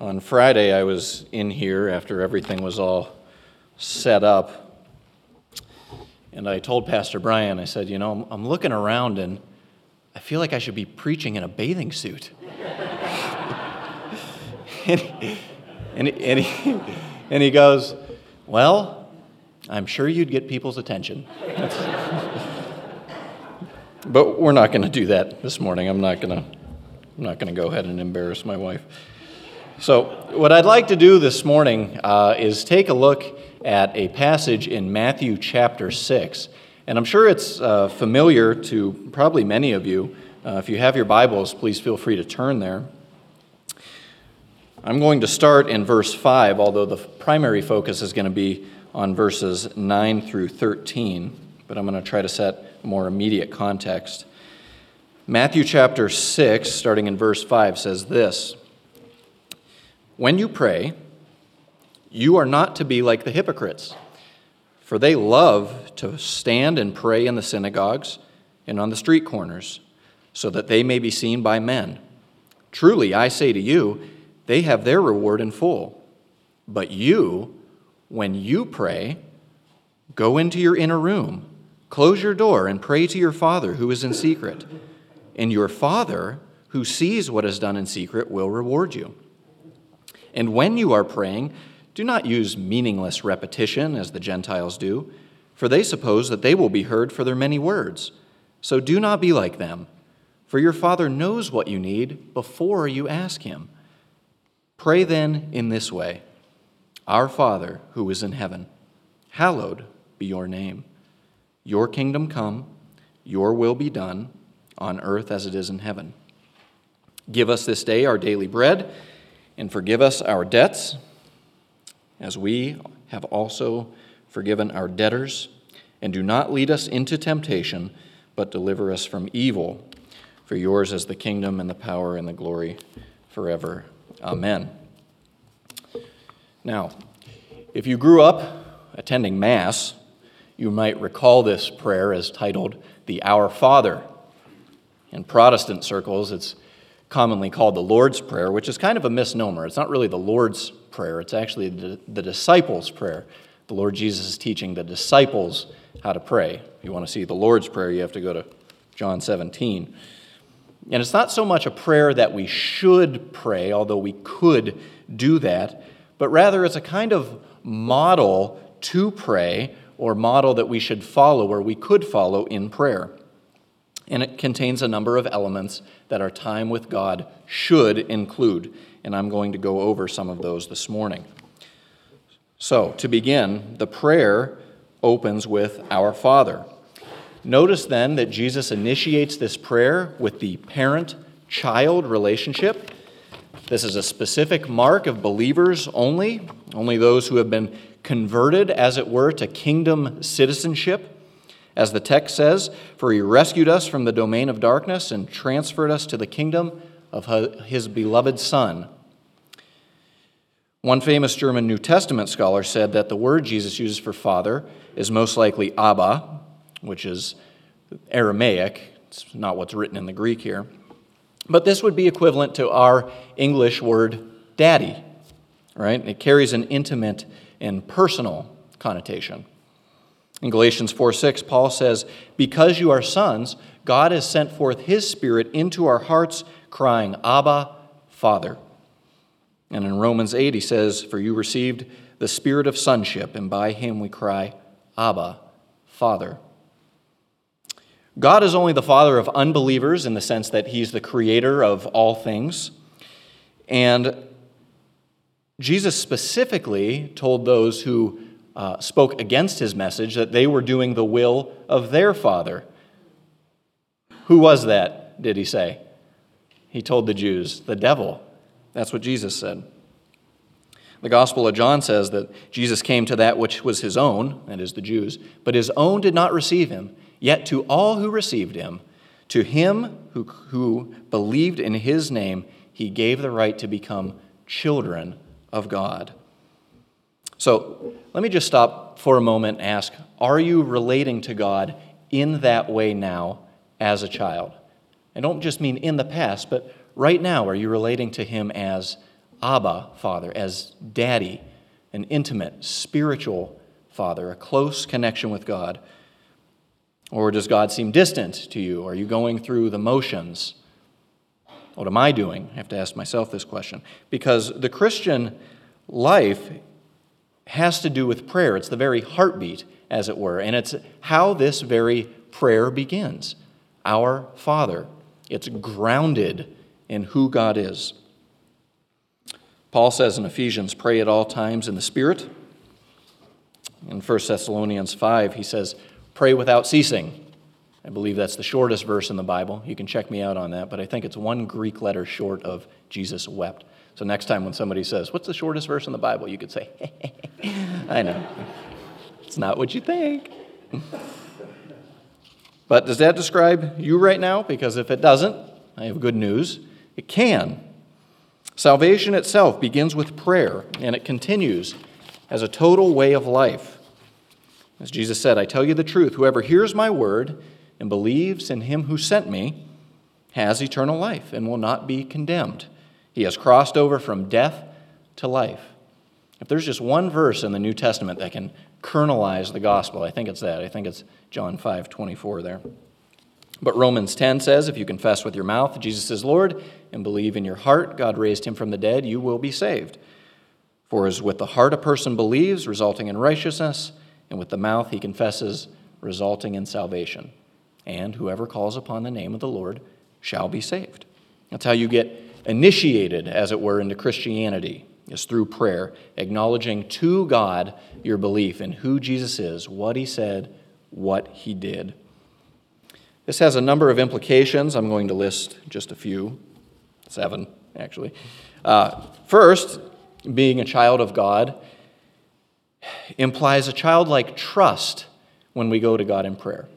On Friday, I was in here after everything was all set up. And I told Pastor Brian, I said, You know, I'm looking around and I feel like I should be preaching in a bathing suit. and, he, and, and, he, and he goes, Well, I'm sure you'd get people's attention. but we're not going to do that this morning. I'm not going to. I'm not going to go ahead and embarrass my wife. So, what I'd like to do this morning uh, is take a look at a passage in Matthew chapter 6. And I'm sure it's uh, familiar to probably many of you. Uh, if you have your Bibles, please feel free to turn there. I'm going to start in verse 5, although the primary focus is going to be on verses 9 through 13, but I'm going to try to set more immediate context. Matthew chapter 6, starting in verse 5, says this When you pray, you are not to be like the hypocrites, for they love to stand and pray in the synagogues and on the street corners, so that they may be seen by men. Truly, I say to you, they have their reward in full. But you, when you pray, go into your inner room, close your door, and pray to your Father who is in secret. And your Father, who sees what is done in secret, will reward you. And when you are praying, do not use meaningless repetition as the Gentiles do, for they suppose that they will be heard for their many words. So do not be like them, for your Father knows what you need before you ask Him. Pray then in this way Our Father who is in heaven, hallowed be your name. Your kingdom come, your will be done, on earth as it is in heaven. Give us this day our daily bread, and forgive us our debts, as we have also forgiven our debtors. And do not lead us into temptation, but deliver us from evil. For yours is the kingdom and the power and the glory forever. Amen. Now, if you grew up attending Mass, you might recall this prayer as titled the Our Father. In Protestant circles, it's commonly called the Lord's Prayer, which is kind of a misnomer. It's not really the Lord's Prayer, it's actually the, the disciples' prayer. The Lord Jesus is teaching the disciples how to pray. If you want to see the Lord's Prayer, you have to go to John 17. And it's not so much a prayer that we should pray, although we could do that, but rather it's a kind of model to pray or model that we should follow or we could follow in prayer. And it contains a number of elements that our time with God should include. And I'm going to go over some of those this morning. So, to begin, the prayer opens with Our Father. Notice then that Jesus initiates this prayer with the parent child relationship. This is a specific mark of believers only, only those who have been converted, as it were, to kingdom citizenship. As the text says, For he rescued us from the domain of darkness and transferred us to the kingdom of his beloved Son. One famous German New Testament scholar said that the word Jesus uses for father is most likely Abba, which is Aramaic. It's not what's written in the Greek here. But this would be equivalent to our English word daddy, right? It carries an intimate and personal connotation. In Galatians 4 6, Paul says, Because you are sons, God has sent forth his Spirit into our hearts, crying, Abba, Father. And in Romans 8, he says, For you received the Spirit of sonship, and by him we cry, Abba, Father. God is only the father of unbelievers in the sense that he's the creator of all things. And Jesus specifically told those who uh, spoke against his message that they were doing the will of their father. Who was that, did he say? He told the Jews, the devil. That's what Jesus said. The Gospel of John says that Jesus came to that which was his own, that is, the Jews, but his own did not receive him. Yet to all who received him, to him who, who believed in his name, he gave the right to become children of God. So let me just stop for a moment and ask Are you relating to God in that way now as a child? I don't just mean in the past, but right now, are you relating to him as Abba, Father, as daddy, an intimate, spiritual Father, a close connection with God? Or does God seem distant to you? Are you going through the motions? What am I doing? I have to ask myself this question. Because the Christian life has to do with prayer. It's the very heartbeat, as it were, and it's how this very prayer begins Our Father. It's grounded in who God is. Paul says in Ephesians, pray at all times in the Spirit. In 1 Thessalonians 5, he says, pray without ceasing. I believe that's the shortest verse in the Bible. You can check me out on that, but I think it's one Greek letter short of Jesus wept. So next time when somebody says, What's the shortest verse in the Bible? you could say, I know. It's not what you think. but does that describe you right now? Because if it doesn't, I have good news. It can. Salvation itself begins with prayer, and it continues as a total way of life. As Jesus said, I tell you the truth whoever hears my word and believes in him who sent me has eternal life and will not be condemned. He has crossed over from death to life. If there's just one verse in the New Testament that can kernelize the gospel, I think it's that. I think it's John 5 24 there. But Romans 10 says, if you confess with your mouth Jesus is Lord and believe in your heart God raised him from the dead, you will be saved. For as with the heart a person believes, resulting in righteousness, and with the mouth he confesses, resulting in salvation. And whoever calls upon the name of the Lord shall be saved. That's how you get initiated, as it were, into Christianity, is through prayer, acknowledging to God your belief in who Jesus is, what he said, what he did. This has a number of implications. I'm going to list just a few, seven, actually. Uh, first, being a child of God implies a childlike trust when we go to God in prayer.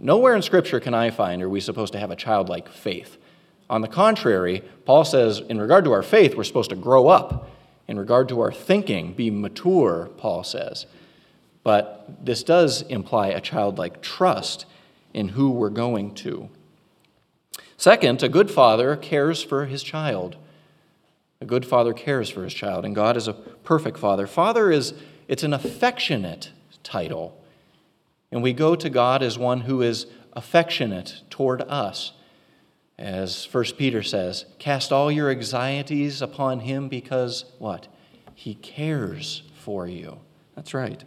Nowhere in Scripture can I find are we supposed to have a childlike faith. On the contrary, Paul says in regard to our faith, we're supposed to grow up. In regard to our thinking, be mature, Paul says. But this does imply a childlike trust in who we're going to. Second, a good father cares for his child. A good father cares for his child, and God is a perfect father. Father is it's an affectionate title. And we go to God as one who is affectionate toward us. As 1 Peter says, cast all your anxieties upon him because what? He cares for you. That's right.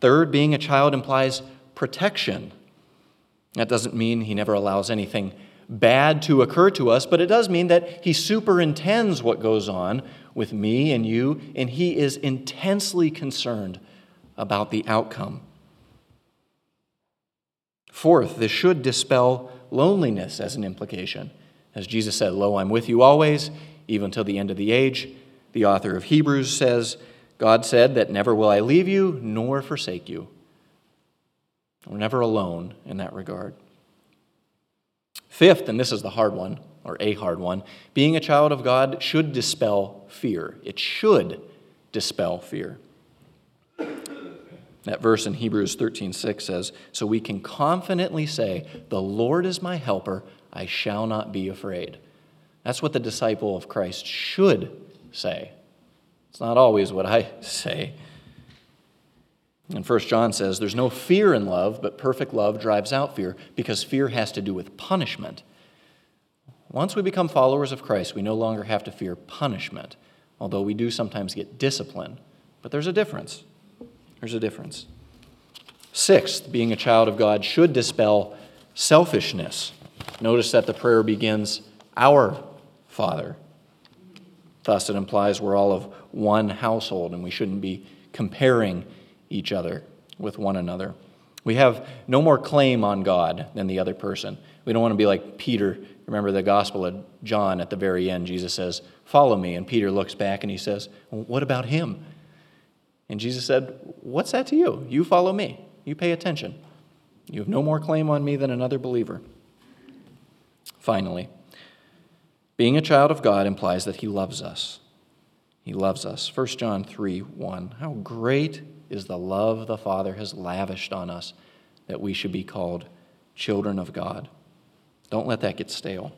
Third, being a child implies protection. That doesn't mean he never allows anything bad to occur to us, but it does mean that he superintends what goes on with me and you, and he is intensely concerned about the outcome. Fourth, this should dispel loneliness as an implication. As Jesus said, Lo, I'm with you always, even till the end of the age. The author of Hebrews says, God said that never will I leave you nor forsake you. We're never alone in that regard. Fifth, and this is the hard one, or a hard one, being a child of God should dispel fear. It should dispel fear. That verse in Hebrews 13:6 says, "So we can confidently say, the Lord is my helper, I shall not be afraid." That's what the disciple of Christ should say. It's not always what I say. And 1 John says, There's no fear in love, but perfect love drives out fear, because fear has to do with punishment. Once we become followers of Christ, we no longer have to fear punishment, although we do sometimes get discipline. But there's a difference. There's a difference. Sixth, being a child of God should dispel selfishness. Notice that the prayer begins, Our Father. Thus, it implies we're all of one household and we shouldn't be comparing each other with one another. We have no more claim on God than the other person. We don't want to be like Peter. Remember the Gospel of John at the very end, Jesus says, Follow me. And Peter looks back and he says, well, What about him? And Jesus said, What's that to you? You follow me. You pay attention. You have no more claim on me than another believer. Finally, being a child of God implies that he loves us. He loves us. 1 John 3 1. How great is the love the Father has lavished on us that we should be called children of God. Don't let that get stale.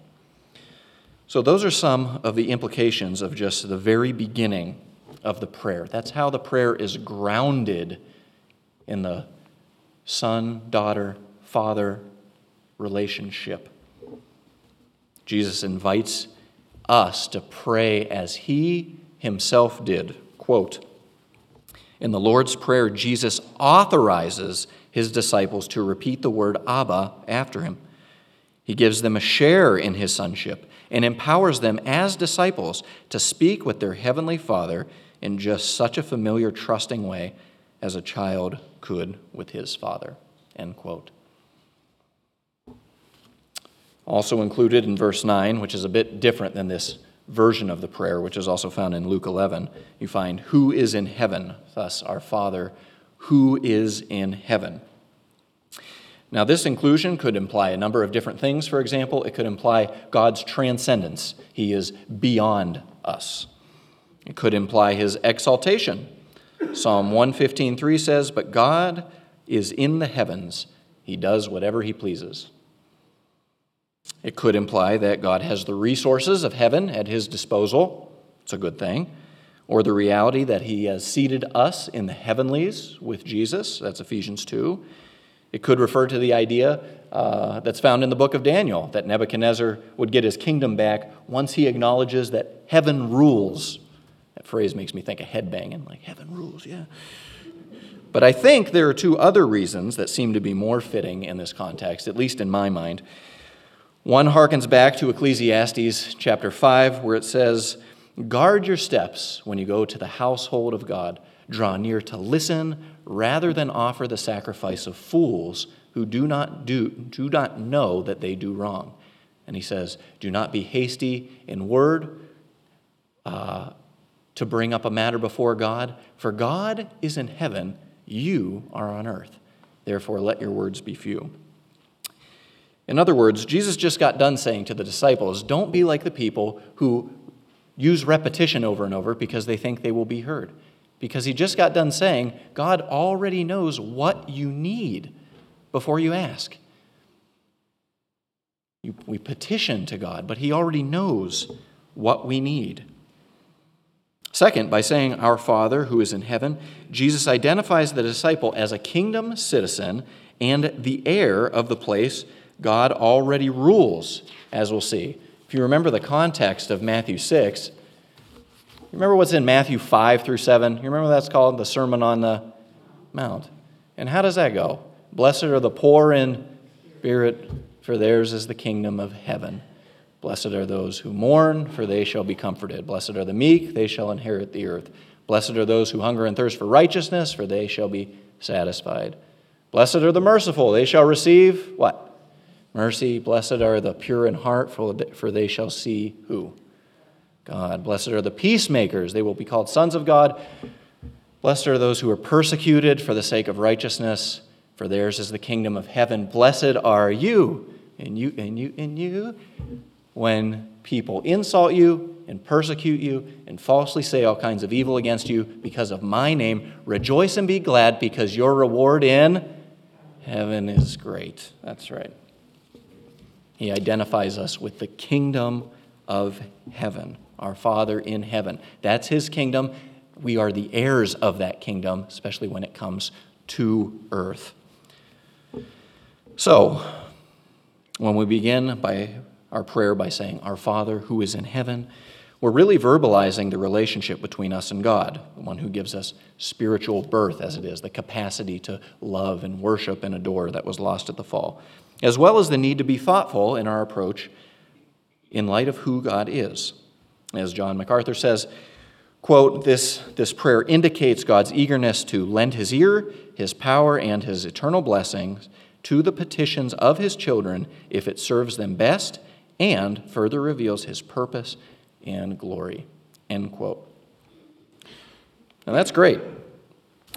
So, those are some of the implications of just the very beginning of the prayer. That's how the prayer is grounded in the son, daughter, father relationship. Jesus invites us to pray as he himself did. Quote In the Lord's Prayer, Jesus authorizes his disciples to repeat the word Abba after him. He gives them a share in his sonship and empowers them as disciples to speak with their heavenly Father in just such a familiar, trusting way as a child could with his father. End quote. Also included in verse 9, which is a bit different than this version of the prayer, which is also found in Luke 11, you find, Who is in heaven? Thus, our Father, who is in heaven. Now, this inclusion could imply a number of different things. For example, it could imply God's transcendence, He is beyond us. It could imply His exaltation. Psalm 115.3 says, But God is in the heavens, He does whatever He pleases. It could imply that God has the resources of heaven at his disposal. It's a good thing. Or the reality that he has seated us in the heavenlies with Jesus. That's Ephesians 2. It could refer to the idea uh, that's found in the book of Daniel that Nebuchadnezzar would get his kingdom back once he acknowledges that heaven rules. That phrase makes me think of headbanging, like heaven rules, yeah. But I think there are two other reasons that seem to be more fitting in this context, at least in my mind. One harkens back to Ecclesiastes chapter 5, where it says, Guard your steps when you go to the household of God. Draw near to listen rather than offer the sacrifice of fools who do not, do, do not know that they do wrong. And he says, Do not be hasty in word uh, to bring up a matter before God, for God is in heaven, you are on earth. Therefore, let your words be few. In other words, Jesus just got done saying to the disciples, Don't be like the people who use repetition over and over because they think they will be heard. Because he just got done saying, God already knows what you need before you ask. we petition to God, but he already knows what we need. Second, by saying, Our Father who is in heaven, Jesus identifies the disciple as a kingdom citizen and the heir of the place God already rules, as we'll see. If you remember the context of Matthew 6, remember what's in Matthew 5 through 7? You remember that's called the Sermon on the Mount. And how does that go? Blessed are the poor in spirit, for theirs is the kingdom of heaven. Blessed are those who mourn, for they shall be comforted. Blessed are the meek, they shall inherit the earth. Blessed are those who hunger and thirst for righteousness, for they shall be satisfied. Blessed are the merciful, they shall receive what? Mercy, blessed are the pure in heart, for they shall see who? God. Blessed are the peacemakers, they will be called sons of God. Blessed are those who are persecuted for the sake of righteousness, for theirs is the kingdom of heaven. Blessed are you, and you, and you, and you, when people insult you and persecute you and falsely say all kinds of evil against you because of my name. Rejoice and be glad because your reward in heaven is great. That's right. He identifies us with the kingdom of heaven, our Father in heaven. That's His kingdom. We are the heirs of that kingdom, especially when it comes to earth. So, when we begin by our prayer by saying, Our Father who is in heaven, we're really verbalizing the relationship between us and God, the one who gives us spiritual birth, as it is, the capacity to love and worship and adore that was lost at the fall as well as the need to be thoughtful in our approach in light of who God is. As John MacArthur says, quote, this, this prayer indicates God's eagerness to lend his ear, his power, and his eternal blessings to the petitions of his children if it serves them best and further reveals his purpose and glory. End quote. Now that's great.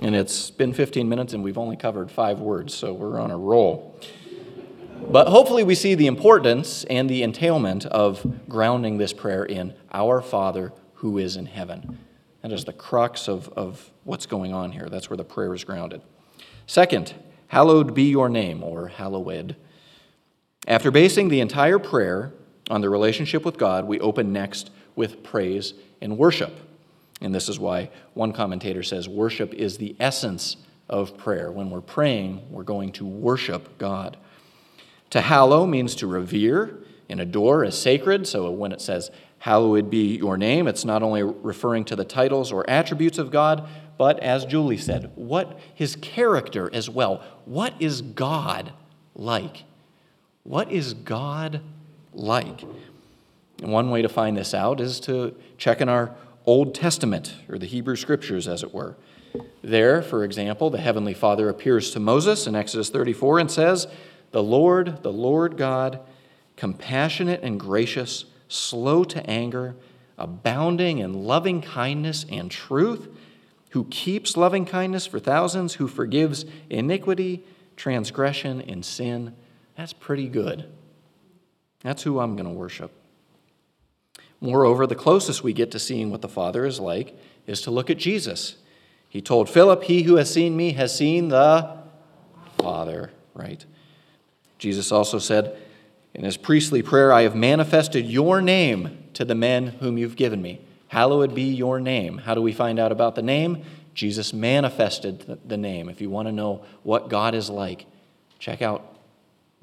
And it's been 15 minutes and we've only covered five words, so we're on a roll. But hopefully, we see the importance and the entailment of grounding this prayer in our Father who is in heaven. That is the crux of, of what's going on here. That's where the prayer is grounded. Second, hallowed be your name, or hallowed. After basing the entire prayer on the relationship with God, we open next with praise and worship. And this is why one commentator says worship is the essence of prayer. When we're praying, we're going to worship God. To hallow means to revere and adore as sacred. So when it says, Hallowed be your name, it's not only referring to the titles or attributes of God, but as Julie said, what his character as well. What is God like? What is God like? And one way to find this out is to check in our Old Testament, or the Hebrew Scriptures, as it were. There, for example, the Heavenly Father appears to Moses in Exodus 34 and says, The Lord, the Lord God, compassionate and gracious, slow to anger, abounding in loving kindness and truth, who keeps loving kindness for thousands, who forgives iniquity, transgression, and sin. That's pretty good. That's who I'm going to worship. Moreover, the closest we get to seeing what the Father is like is to look at Jesus. He told Philip, He who has seen me has seen the Father, right? Jesus also said in his priestly prayer, I have manifested your name to the men whom you've given me. Hallowed be your name. How do we find out about the name? Jesus manifested the name. If you want to know what God is like, check out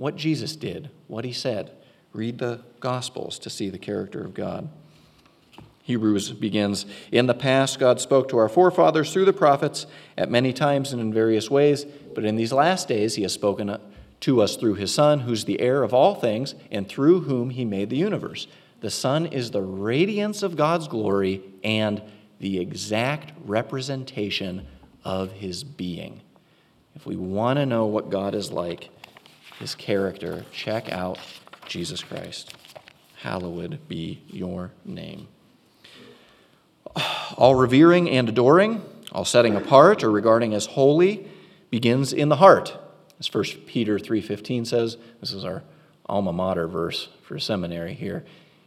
what Jesus did, what he said. Read the Gospels to see the character of God. Hebrews begins In the past, God spoke to our forefathers through the prophets at many times and in various ways, but in these last days, He has spoken to us through His Son, who's the heir of all things, and through whom He made the universe. The Son is the radiance of God's glory and the exact representation of His being. If we want to know what God is like, His character, check out Jesus Christ. Hallowed be your name. All revering and adoring, all setting apart or regarding as holy begins in the heart. As 1 Peter 3:15 says, this is our alma mater verse for seminary here.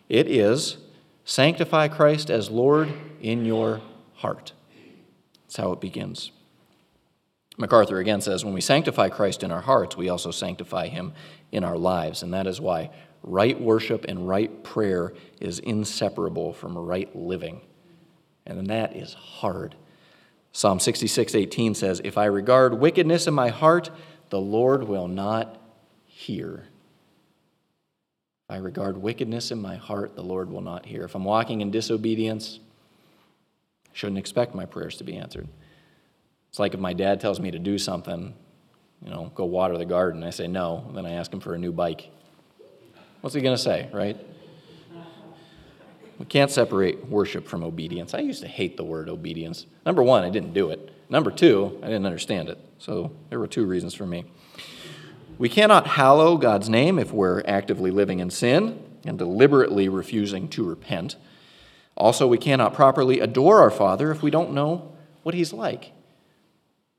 It is sanctify Christ as Lord in your heart. That's how it begins. MacArthur again says, when we sanctify Christ in our hearts, we also sanctify him in our lives. And that is why right worship and right prayer is inseparable from right living. And that is hard. Psalm 66 18 says, If I regard wickedness in my heart, the Lord will not hear. If I regard wickedness in my heart, the Lord will not hear. If I'm walking in disobedience, I shouldn't expect my prayers to be answered. It's like if my dad tells me to do something, you know, go water the garden, I say no, and then I ask him for a new bike. What's he going to say, right? We can't separate worship from obedience. I used to hate the word obedience. Number one, I didn't do it. Number two, I didn't understand it. So there were two reasons for me. We cannot hallow God's name if we're actively living in sin and deliberately refusing to repent. Also, we cannot properly adore our Father if we don't know what He's like,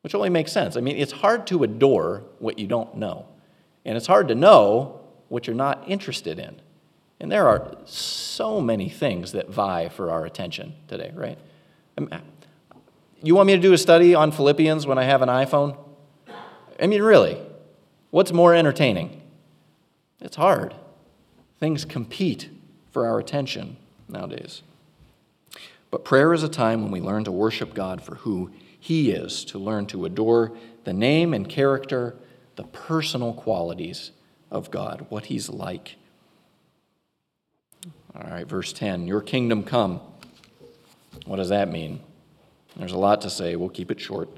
which only makes sense. I mean, it's hard to adore what you don't know, and it's hard to know what you're not interested in. And there are so many things that vie for our attention today, right? Um, you want me to do a study on Philippians when I have an iPhone? I mean, really, what's more entertaining? It's hard. Things compete for our attention nowadays. But prayer is a time when we learn to worship God for who He is, to learn to adore the name and character, the personal qualities of God, what He's like. All right, verse 10 Your kingdom come. What does that mean? There's a lot to say. We'll keep it short.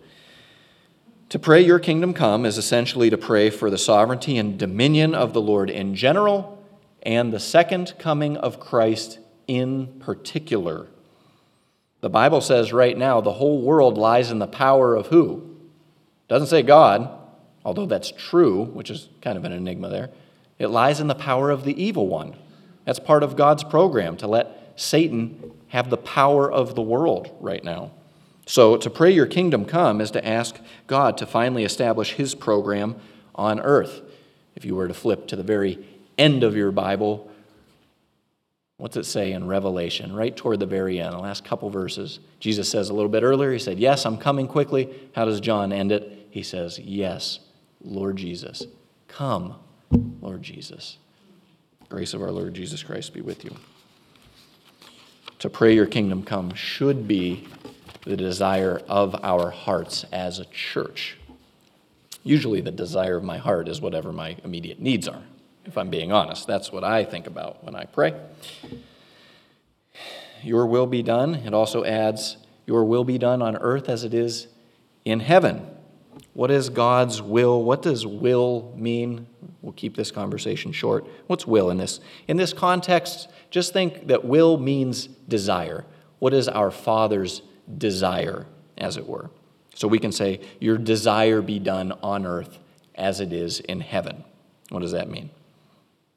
To pray, Your kingdom come, is essentially to pray for the sovereignty and dominion of the Lord in general and the second coming of Christ in particular. The Bible says right now the whole world lies in the power of who? Doesn't say God, although that's true, which is kind of an enigma there. It lies in the power of the evil one. That's part of God's program to let Satan have the power of the world right now. So, to pray your kingdom come is to ask God to finally establish his program on earth. If you were to flip to the very end of your Bible, what's it say in Revelation? Right toward the very end, the last couple verses. Jesus says a little bit earlier, he said, Yes, I'm coming quickly. How does John end it? He says, Yes, Lord Jesus. Come, Lord Jesus. Grace of our Lord Jesus Christ be with you. To pray your kingdom come should be the desire of our hearts as a church. Usually, the desire of my heart is whatever my immediate needs are, if I'm being honest. That's what I think about when I pray. Your will be done. It also adds, Your will be done on earth as it is in heaven. What is God's will? What does will mean? We'll keep this conversation short. What's will in this? In this context, just think that will means desire. What is our Father's desire, as it were? So we can say, Your desire be done on earth as it is in heaven. What does that mean?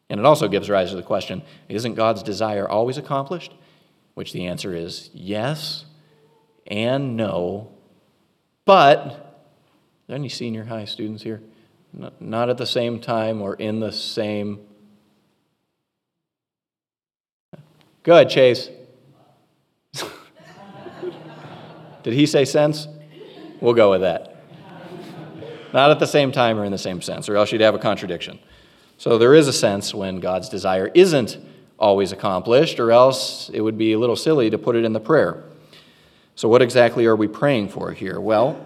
And it also gives rise to the question Isn't God's desire always accomplished? Which the answer is yes and no. But, are any senior high students here? Not at the same time or in the same. Good, Chase. Did he say sense? We'll go with that. Not at the same time or in the same sense, or else you'd have a contradiction. So there is a sense when God's desire isn't always accomplished, or else it would be a little silly to put it in the prayer. So, what exactly are we praying for here? Well,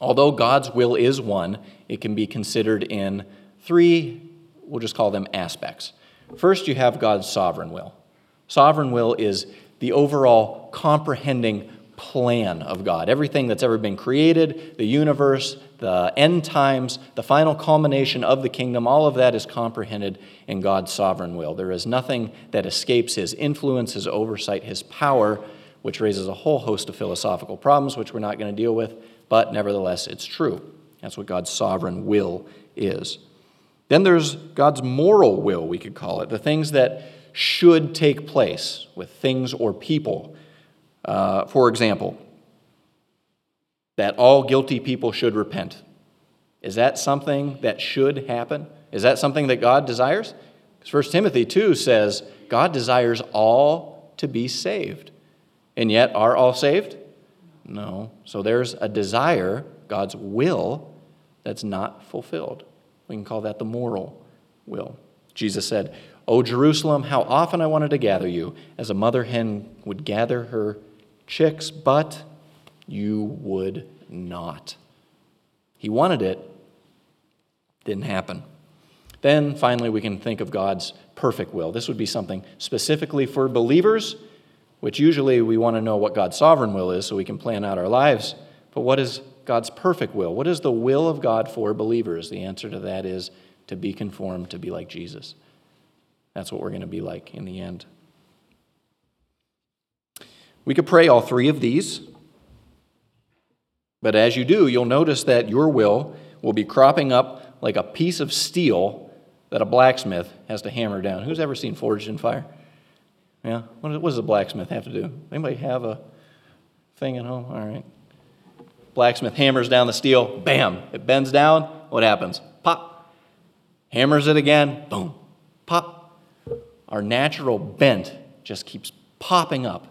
although God's will is one, it can be considered in three, we'll just call them aspects. First, you have God's sovereign will. Sovereign will is the overall comprehending plan of God. Everything that's ever been created, the universe, the end times, the final culmination of the kingdom, all of that is comprehended in God's sovereign will. There is nothing that escapes his influence, his oversight, his power, which raises a whole host of philosophical problems, which we're not going to deal with, but nevertheless, it's true. That's what God's sovereign will is. Then there's God's moral will, we could call it, the things that should take place with things or people uh, for example, that all guilty people should repent. Is that something that should happen? Is that something that God desires? Because 1 Timothy 2 says God desires all to be saved. And yet, are all saved? No. So there's a desire, God's will, that's not fulfilled. We can call that the moral will. Jesus said, O Jerusalem, how often I wanted to gather you, as a mother hen would gather her chicks, but you would not. He wanted it, didn't happen. Then finally, we can think of God's perfect will. This would be something specifically for believers, which usually we want to know what God's sovereign will is so we can plan out our lives. But what is God's perfect will? What is the will of God for believers? The answer to that is to be conformed, to be like Jesus. That's what we're going to be like in the end. We could pray all three of these. But as you do, you'll notice that your will will be cropping up like a piece of steel that a blacksmith has to hammer down. Who's ever seen Forged in Fire? Yeah? What does a blacksmith have to do? Anybody have a thing at home? All right. Blacksmith hammers down the steel, bam, it bends down. What happens? Pop. Hammers it again, boom, pop. Our natural bent just keeps popping up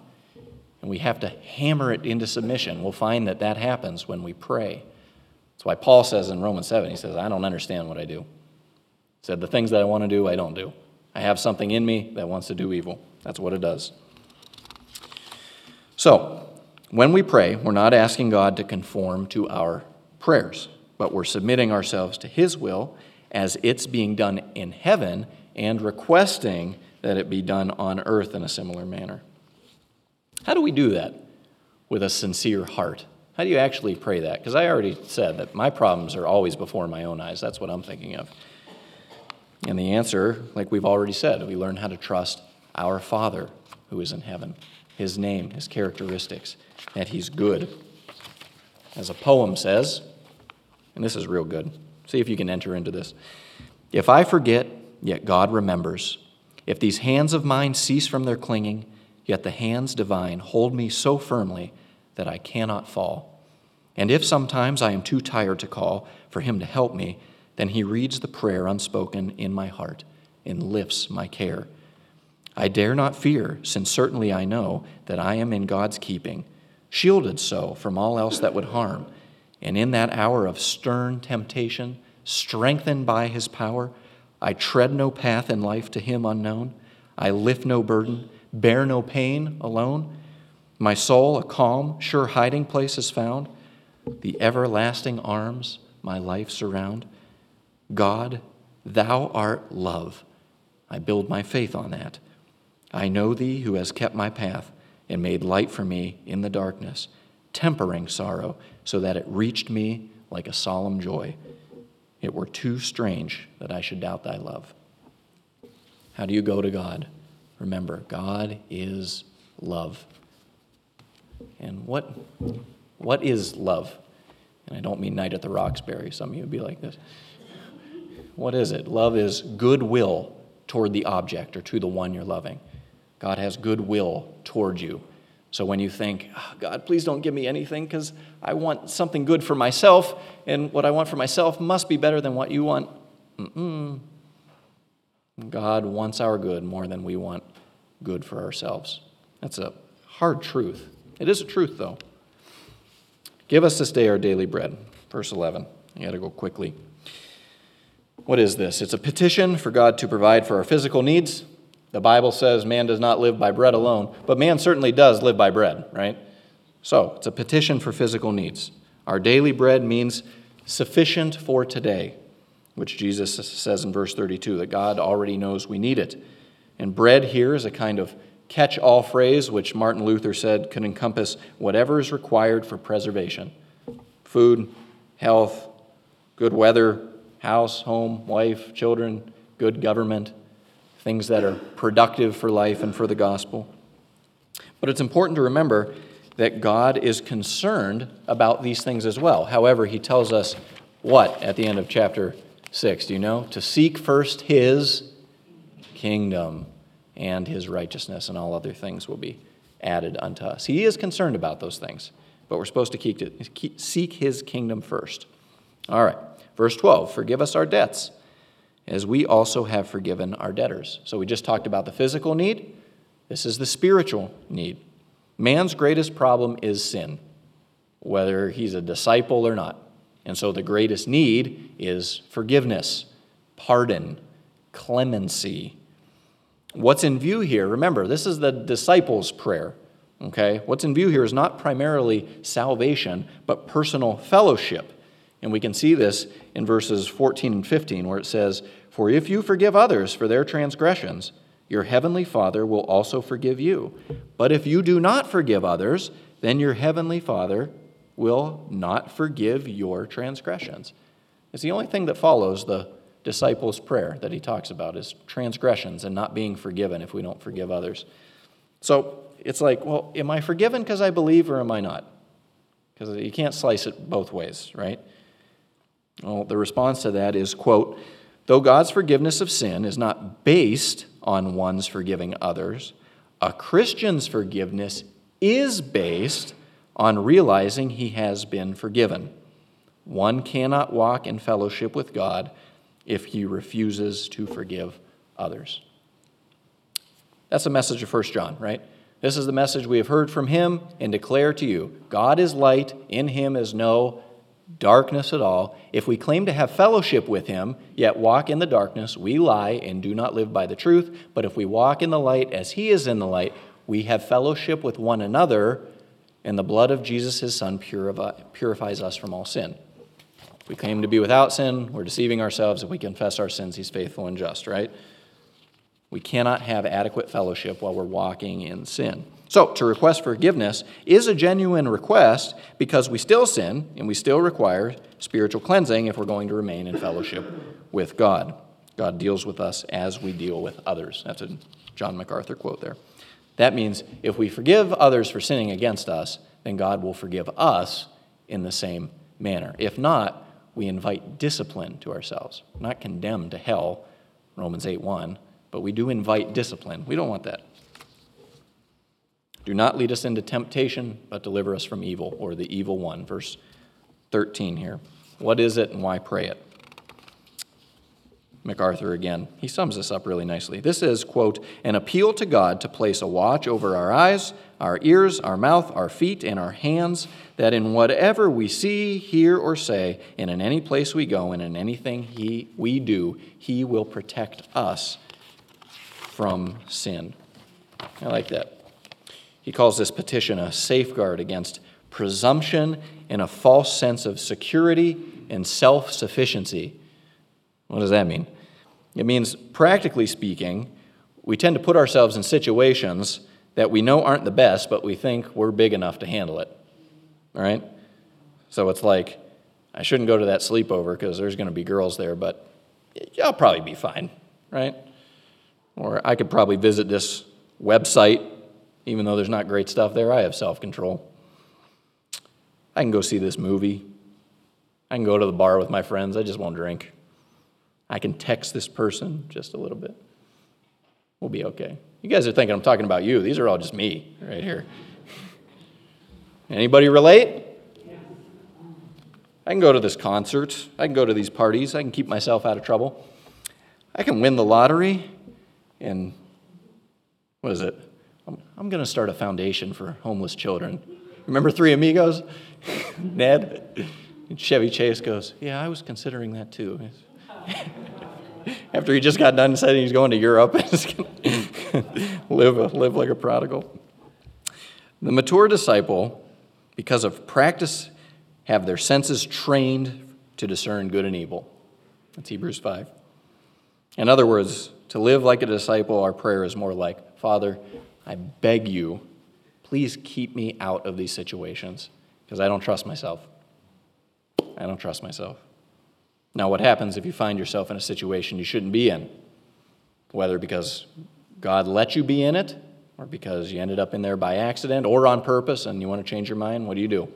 and we have to hammer it into submission. We'll find that that happens when we pray. That's why Paul says in Romans 7, he says, I don't understand what I do. He said, The things that I want to do, I don't do. I have something in me that wants to do evil. That's what it does. So, when we pray, we're not asking God to conform to our prayers, but we're submitting ourselves to His will as it's being done in heaven and requesting that it be done on earth in a similar manner. How do we do that with a sincere heart? How do you actually pray that? Because I already said that my problems are always before my own eyes. That's what I'm thinking of. And the answer, like we've already said, we learn how to trust our Father who is in heaven, his name, his characteristics, that he's good. As a poem says, and this is real good, see if you can enter into this. If I forget, yet God remembers. If these hands of mine cease from their clinging, Yet the hands divine hold me so firmly that I cannot fall. And if sometimes I am too tired to call for him to help me, then he reads the prayer unspoken in my heart and lifts my care. I dare not fear, since certainly I know that I am in God's keeping, shielded so from all else that would harm. And in that hour of stern temptation, strengthened by his power, I tread no path in life to him unknown. I lift no burden, bear no pain alone. My soul a calm, sure hiding place is found. The everlasting arms my life surround. God, thou art love. I build my faith on that. I know thee who has kept my path and made light for me in the darkness, tempering sorrow so that it reached me like a solemn joy. It were too strange that I should doubt thy love. How do you go to God? Remember, God is love. And what, what is love? And I don't mean Night at the Roxbury. Some of you would be like this. What is it? Love is goodwill toward the object or to the one you're loving. God has goodwill toward you. So when you think, oh, God, please don't give me anything because I want something good for myself, and what I want for myself must be better than what you want. Mm-mm. God wants our good more than we want good for ourselves. That's a hard truth. It is a truth, though. Give us this day our daily bread. Verse 11. I got to go quickly. What is this? It's a petition for God to provide for our physical needs. The Bible says man does not live by bread alone, but man certainly does live by bread, right? So it's a petition for physical needs. Our daily bread means sufficient for today, which Jesus says in verse 32 that God already knows we need it. And bread here is a kind of catch all phrase, which Martin Luther said could encompass whatever is required for preservation food, health, good weather, house, home, wife, children, good government, things that are productive for life and for the gospel. But it's important to remember that God is concerned about these things as well. However, he tells us what at the end of chapter 6? Do you know? To seek first his kingdom and his righteousness, and all other things will be added unto us. He is concerned about those things, but we're supposed to keep keep, seek his kingdom first. All right, verse 12 Forgive us our debts, as we also have forgiven our debtors. So we just talked about the physical need, this is the spiritual need. Man's greatest problem is sin, whether he's a disciple or not. And so the greatest need is forgiveness, pardon, clemency, What's in view here, remember, this is the disciples' prayer. Okay? What's in view here is not primarily salvation, but personal fellowship. And we can see this in verses 14 and 15, where it says, For if you forgive others for their transgressions, your heavenly Father will also forgive you. But if you do not forgive others, then your heavenly Father will not forgive your transgressions. It's the only thing that follows the disciples' prayer that he talks about is transgressions and not being forgiven if we don't forgive others. So it's like, well, am I forgiven because I believe or am I not? Because you can't slice it both ways, right? Well, the response to that is, quote, though God's forgiveness of sin is not based on one's forgiving others, a Christian's forgiveness is based on realizing he has been forgiven. One cannot walk in fellowship with God if he refuses to forgive others. That's the message of 1 John, right? This is the message we have heard from him and declare to you God is light, in him is no darkness at all. If we claim to have fellowship with him, yet walk in the darkness, we lie and do not live by the truth. But if we walk in the light as he is in the light, we have fellowship with one another, and the blood of Jesus, his son, purifies us from all sin. If we claim to be without sin, we're deceiving ourselves. If we confess our sins, he's faithful and just, right? We cannot have adequate fellowship while we're walking in sin. So, to request forgiveness is a genuine request because we still sin and we still require spiritual cleansing if we're going to remain in fellowship with God. God deals with us as we deal with others. That's a John MacArthur quote there. That means if we forgive others for sinning against us, then God will forgive us in the same manner. If not, we invite discipline to ourselves. not condemned to hell, Romans 8 1, but we do invite discipline. We don't want that. Do not lead us into temptation, but deliver us from evil, or the evil one. Verse 13 here. What is it and why pray it? MacArthur again. He sums this up really nicely. This is, quote, an appeal to God to place a watch over our eyes, our ears, our mouth, our feet, and our hands, that in whatever we see, hear, or say, and in any place we go, and in anything he, we do, He will protect us from sin. I like that. He calls this petition a safeguard against presumption and a false sense of security and self sufficiency. What does that mean? It means, practically speaking, we tend to put ourselves in situations that we know aren't the best, but we think we're big enough to handle it. All right? So it's like, I shouldn't go to that sleepover because there's going to be girls there, but I'll probably be fine, right? Or I could probably visit this website, even though there's not great stuff there. I have self control. I can go see this movie. I can go to the bar with my friends. I just won't drink. I can text this person just a little bit. We'll be okay. You guys are thinking I'm talking about you. These are all just me right here. Anybody relate? I can go to this concert. I can go to these parties. I can keep myself out of trouble. I can win the lottery and what is it? I'm, I'm going to start a foundation for homeless children. Remember Three Amigos? Ned? And Chevy Chase goes, Yeah, I was considering that too. After he just got done saying he's going to Europe and live, live like a prodigal. The mature disciple, because of practice, have their senses trained to discern good and evil. That's Hebrews 5. In other words, to live like a disciple, our prayer is more like, Father, I beg you, please keep me out of these situations because I don't trust myself. I don't trust myself. Now, what happens if you find yourself in a situation you shouldn't be in? Whether because God let you be in it, or because you ended up in there by accident or on purpose and you want to change your mind, what do you do?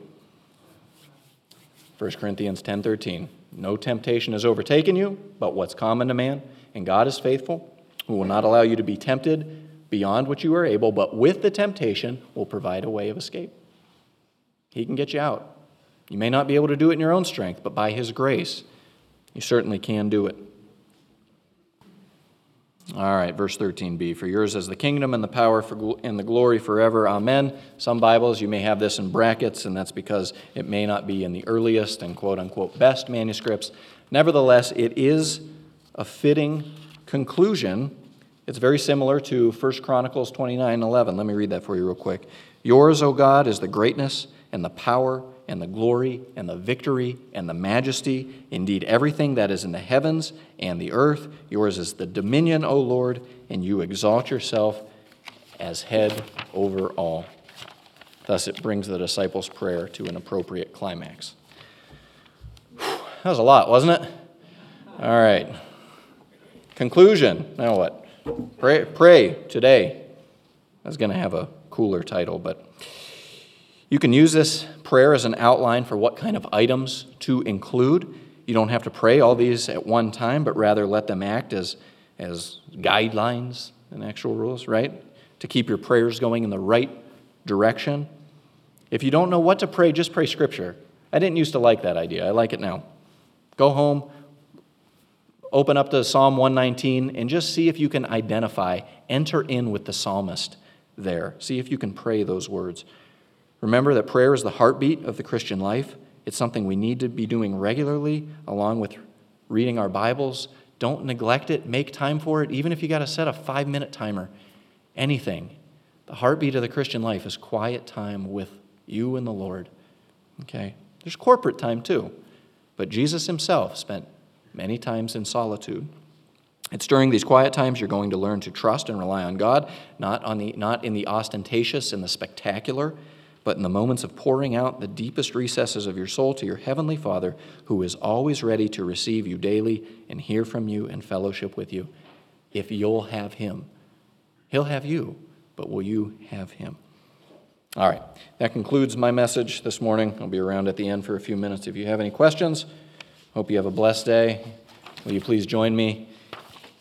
1 Corinthians 10:13. No temptation has overtaken you, but what's common to man, and God is faithful, who will not allow you to be tempted beyond what you are able, but with the temptation will provide a way of escape. He can get you out. You may not be able to do it in your own strength, but by his grace, you certainly can do it. All right, verse 13b. For yours is the kingdom and the power for, and the glory forever. Amen. Some Bibles, you may have this in brackets, and that's because it may not be in the earliest and quote unquote best manuscripts. Nevertheless, it is a fitting conclusion. It's very similar to 1 Chronicles 29 11. Let me read that for you real quick. Yours, O God, is the greatness and the power and the glory and the victory and the majesty, indeed, everything that is in the heavens and the earth. Yours is the dominion, O Lord, and you exalt yourself as head over all. Thus, it brings the disciples' prayer to an appropriate climax. That was a lot, wasn't it? All right. Conclusion. Now what? Pray, pray today. I was going to have a cooler title, but you can use this prayer as an outline for what kind of items to include. You don't have to pray all these at one time, but rather let them act as, as guidelines and actual rules, right? To keep your prayers going in the right direction. If you don't know what to pray, just pray Scripture. I didn't used to like that idea. I like it now. Go home, open up to Psalm 119, and just see if you can identify, enter in with the psalmist there. See if you can pray those words. Remember that prayer is the heartbeat of the Christian life. It's something we need to be doing regularly, along with reading our Bibles. Don't neglect it. Make time for it, even if you got to set a five minute timer. Anything. The heartbeat of the Christian life is quiet time with you and the Lord. Okay? There's corporate time too, but Jesus himself spent many times in solitude. It's during these quiet times you're going to learn to trust and rely on God, not, on the, not in the ostentatious and the spectacular, but in the moments of pouring out the deepest recesses of your soul to your heavenly Father, who is always ready to receive you daily and hear from you and fellowship with you. If you'll have Him, He'll have you, but will you have Him? All right, that concludes my message this morning. I'll be around at the end for a few minutes if you have any questions. Hope you have a blessed day. Will you please join me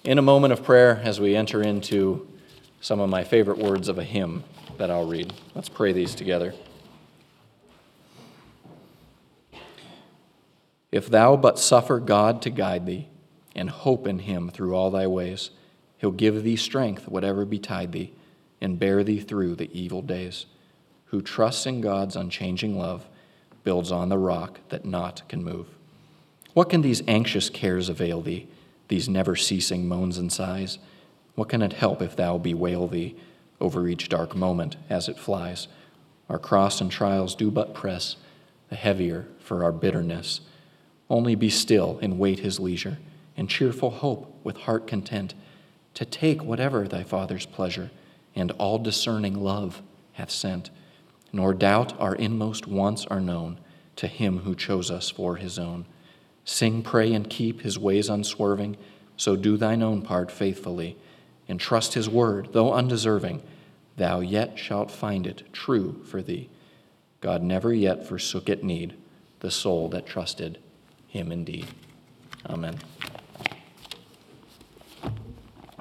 in a moment of prayer as we enter into some of my favorite words of a hymn that I'll read. Let's pray these together. If thou but suffer God to guide thee, and hope in him through all thy ways. He'll give thee strength, whatever betide thee, and bear thee through the evil days. Who trusts in God's unchanging love builds on the rock that naught can move. What can these anxious cares avail thee, these never ceasing moans and sighs? What can it help if thou bewail thee over each dark moment as it flies? Our cross and trials do but press, the heavier for our bitterness. Only be still and wait his leisure, and cheerful hope with heart content to take whatever thy Father's pleasure and all discerning love hath sent. Nor doubt our inmost wants are known to him who chose us for his own. Sing, pray, and keep his ways unswerving, so do thine own part faithfully, and trust his word, though undeserving, thou yet shalt find it true for thee. God never yet forsook at need the soul that trusted him indeed. Amen.